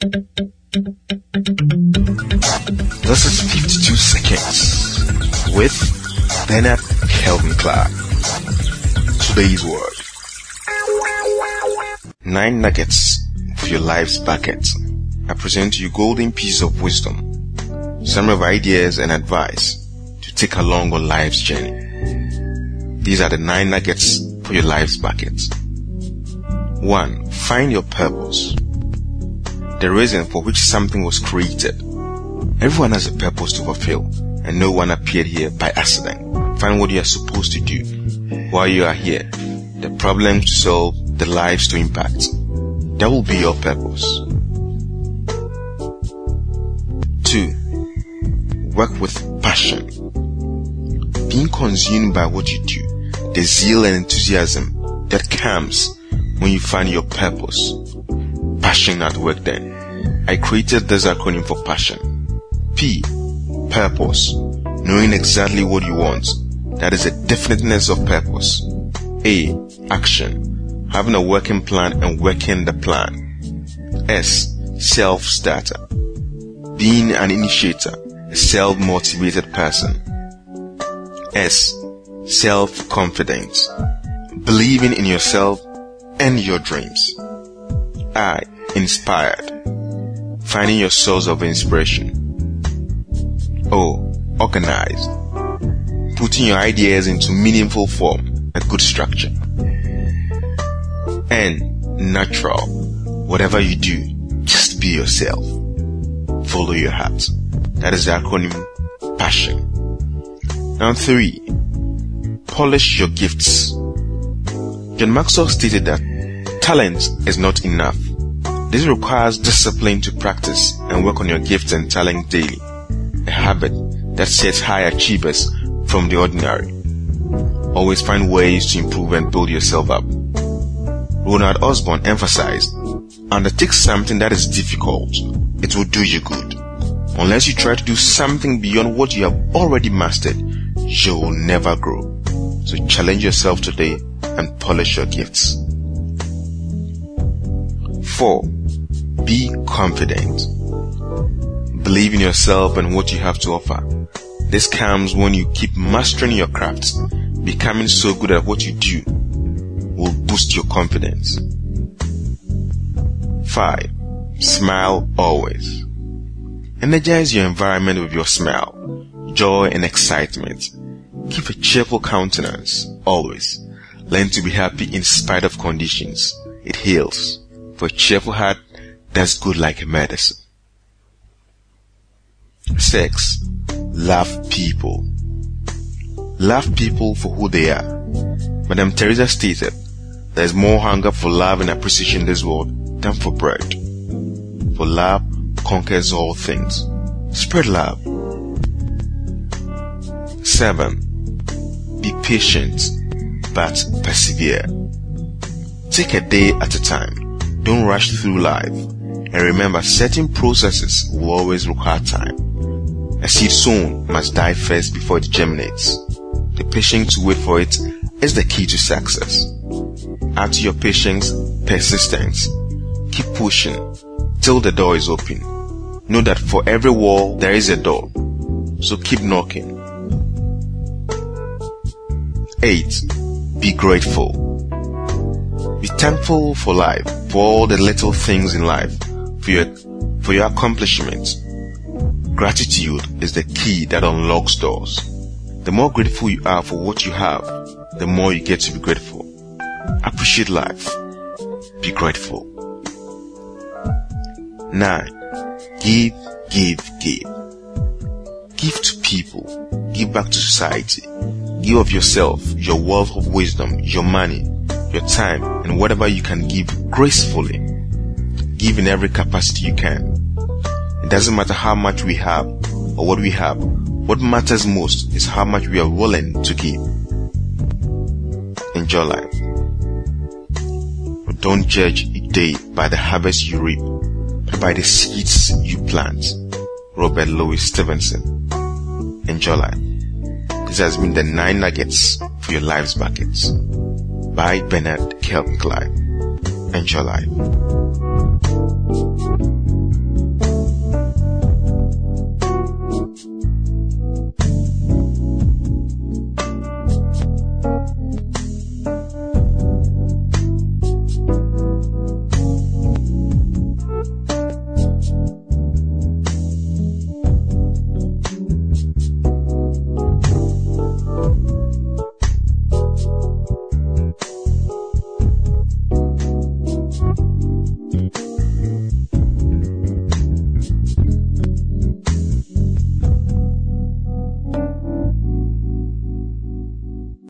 This is 52 Seconds with Bernard Kelvin Clive. Today's word. Nine nuggets for your life's bucket. I present to you golden piece of wisdom, some of ideas and advice to take along on life's journey. These are the nine nuggets for your life's bucket. One, find your purpose. The reason for which something was created. Everyone has a purpose to fulfill, and no one appeared here by accident. Find what you are supposed to do while you are here. The problems to solve, the lives to impact. That will be your purpose. Two, work with passion. Being consumed by what you do, the zeal and enthusiasm that comes when you find your purpose. Passion at work then. I created this acronym for passion. P. Purpose. Knowing exactly what you want. That is a definiteness of purpose. A. Action. Having a working plan and working the plan. S. Self starter. Being an initiator, a self motivated person. S. Self confidence. Believing in yourself and your dreams. I. Inspired. Finding your source of inspiration. O. Organized. Putting your ideas into meaningful form, a good structure. N. Natural. Whatever you do, just be yourself. Follow your heart. That is the acronym PASSION. Now three. Polish your gifts. John Maxwell stated that talent is not enough. This requires discipline to practice and work on your gifts and talent daily. A habit that sets high achievers from the ordinary. Always find ways to improve and build yourself up. Ronald Osborn emphasized, undertake something that is difficult. It will do you good. Unless you try to do something beyond what you have already mastered, you will never grow. So challenge yourself today and polish your gifts. 4. Be confident. Believe in yourself and what you have to offer. This comes when you keep mastering your craft. Becoming so good at what you do will boost your confidence. 5. Smile always. Energize your environment with your smile, joy and excitement. Keep a cheerful countenance always. Learn to be happy in spite of conditions. It heals. For a cheerful heart, that's good like a medicine. 6. Love people. Love people for who they are. Madame Teresa stated, there is more hunger for love and appreciation in this world than for bread. For love conquers all things. Spread love. 7. Be patient, but persevere. Take a day at a time. Don't rush through life. And remember, certain processes will always require time. A seed sown must die first before it germinates. The patience to wait for it is the key to success. Add to your patience persistence. Keep pushing till the door is open. Know that for every wall there is a door. So keep knocking. 8. Be grateful. Be thankful for life, for all the little things in life, for your, for your accomplishments. Gratitude is the key that unlocks doors. The more grateful you are for what you have, the more you get to be grateful. Appreciate life. Be grateful. 9. Give, give, give. Give to people. Give back to society. Give of yourself, your wealth of wisdom, your money, your time, and whatever you can give gracefully. Give in every capacity you can. It doesn't matter how much we have or what we have. What matters most is how much we are willing to give. Enjoy life. But don't judge a day by the harvest you reap, but by the seeds you plant. Robert Louis Stevenson. Enjoy life. This has been the nine nuggets for your life's buckets by Bernard Kelvin Clive. Enjoy life.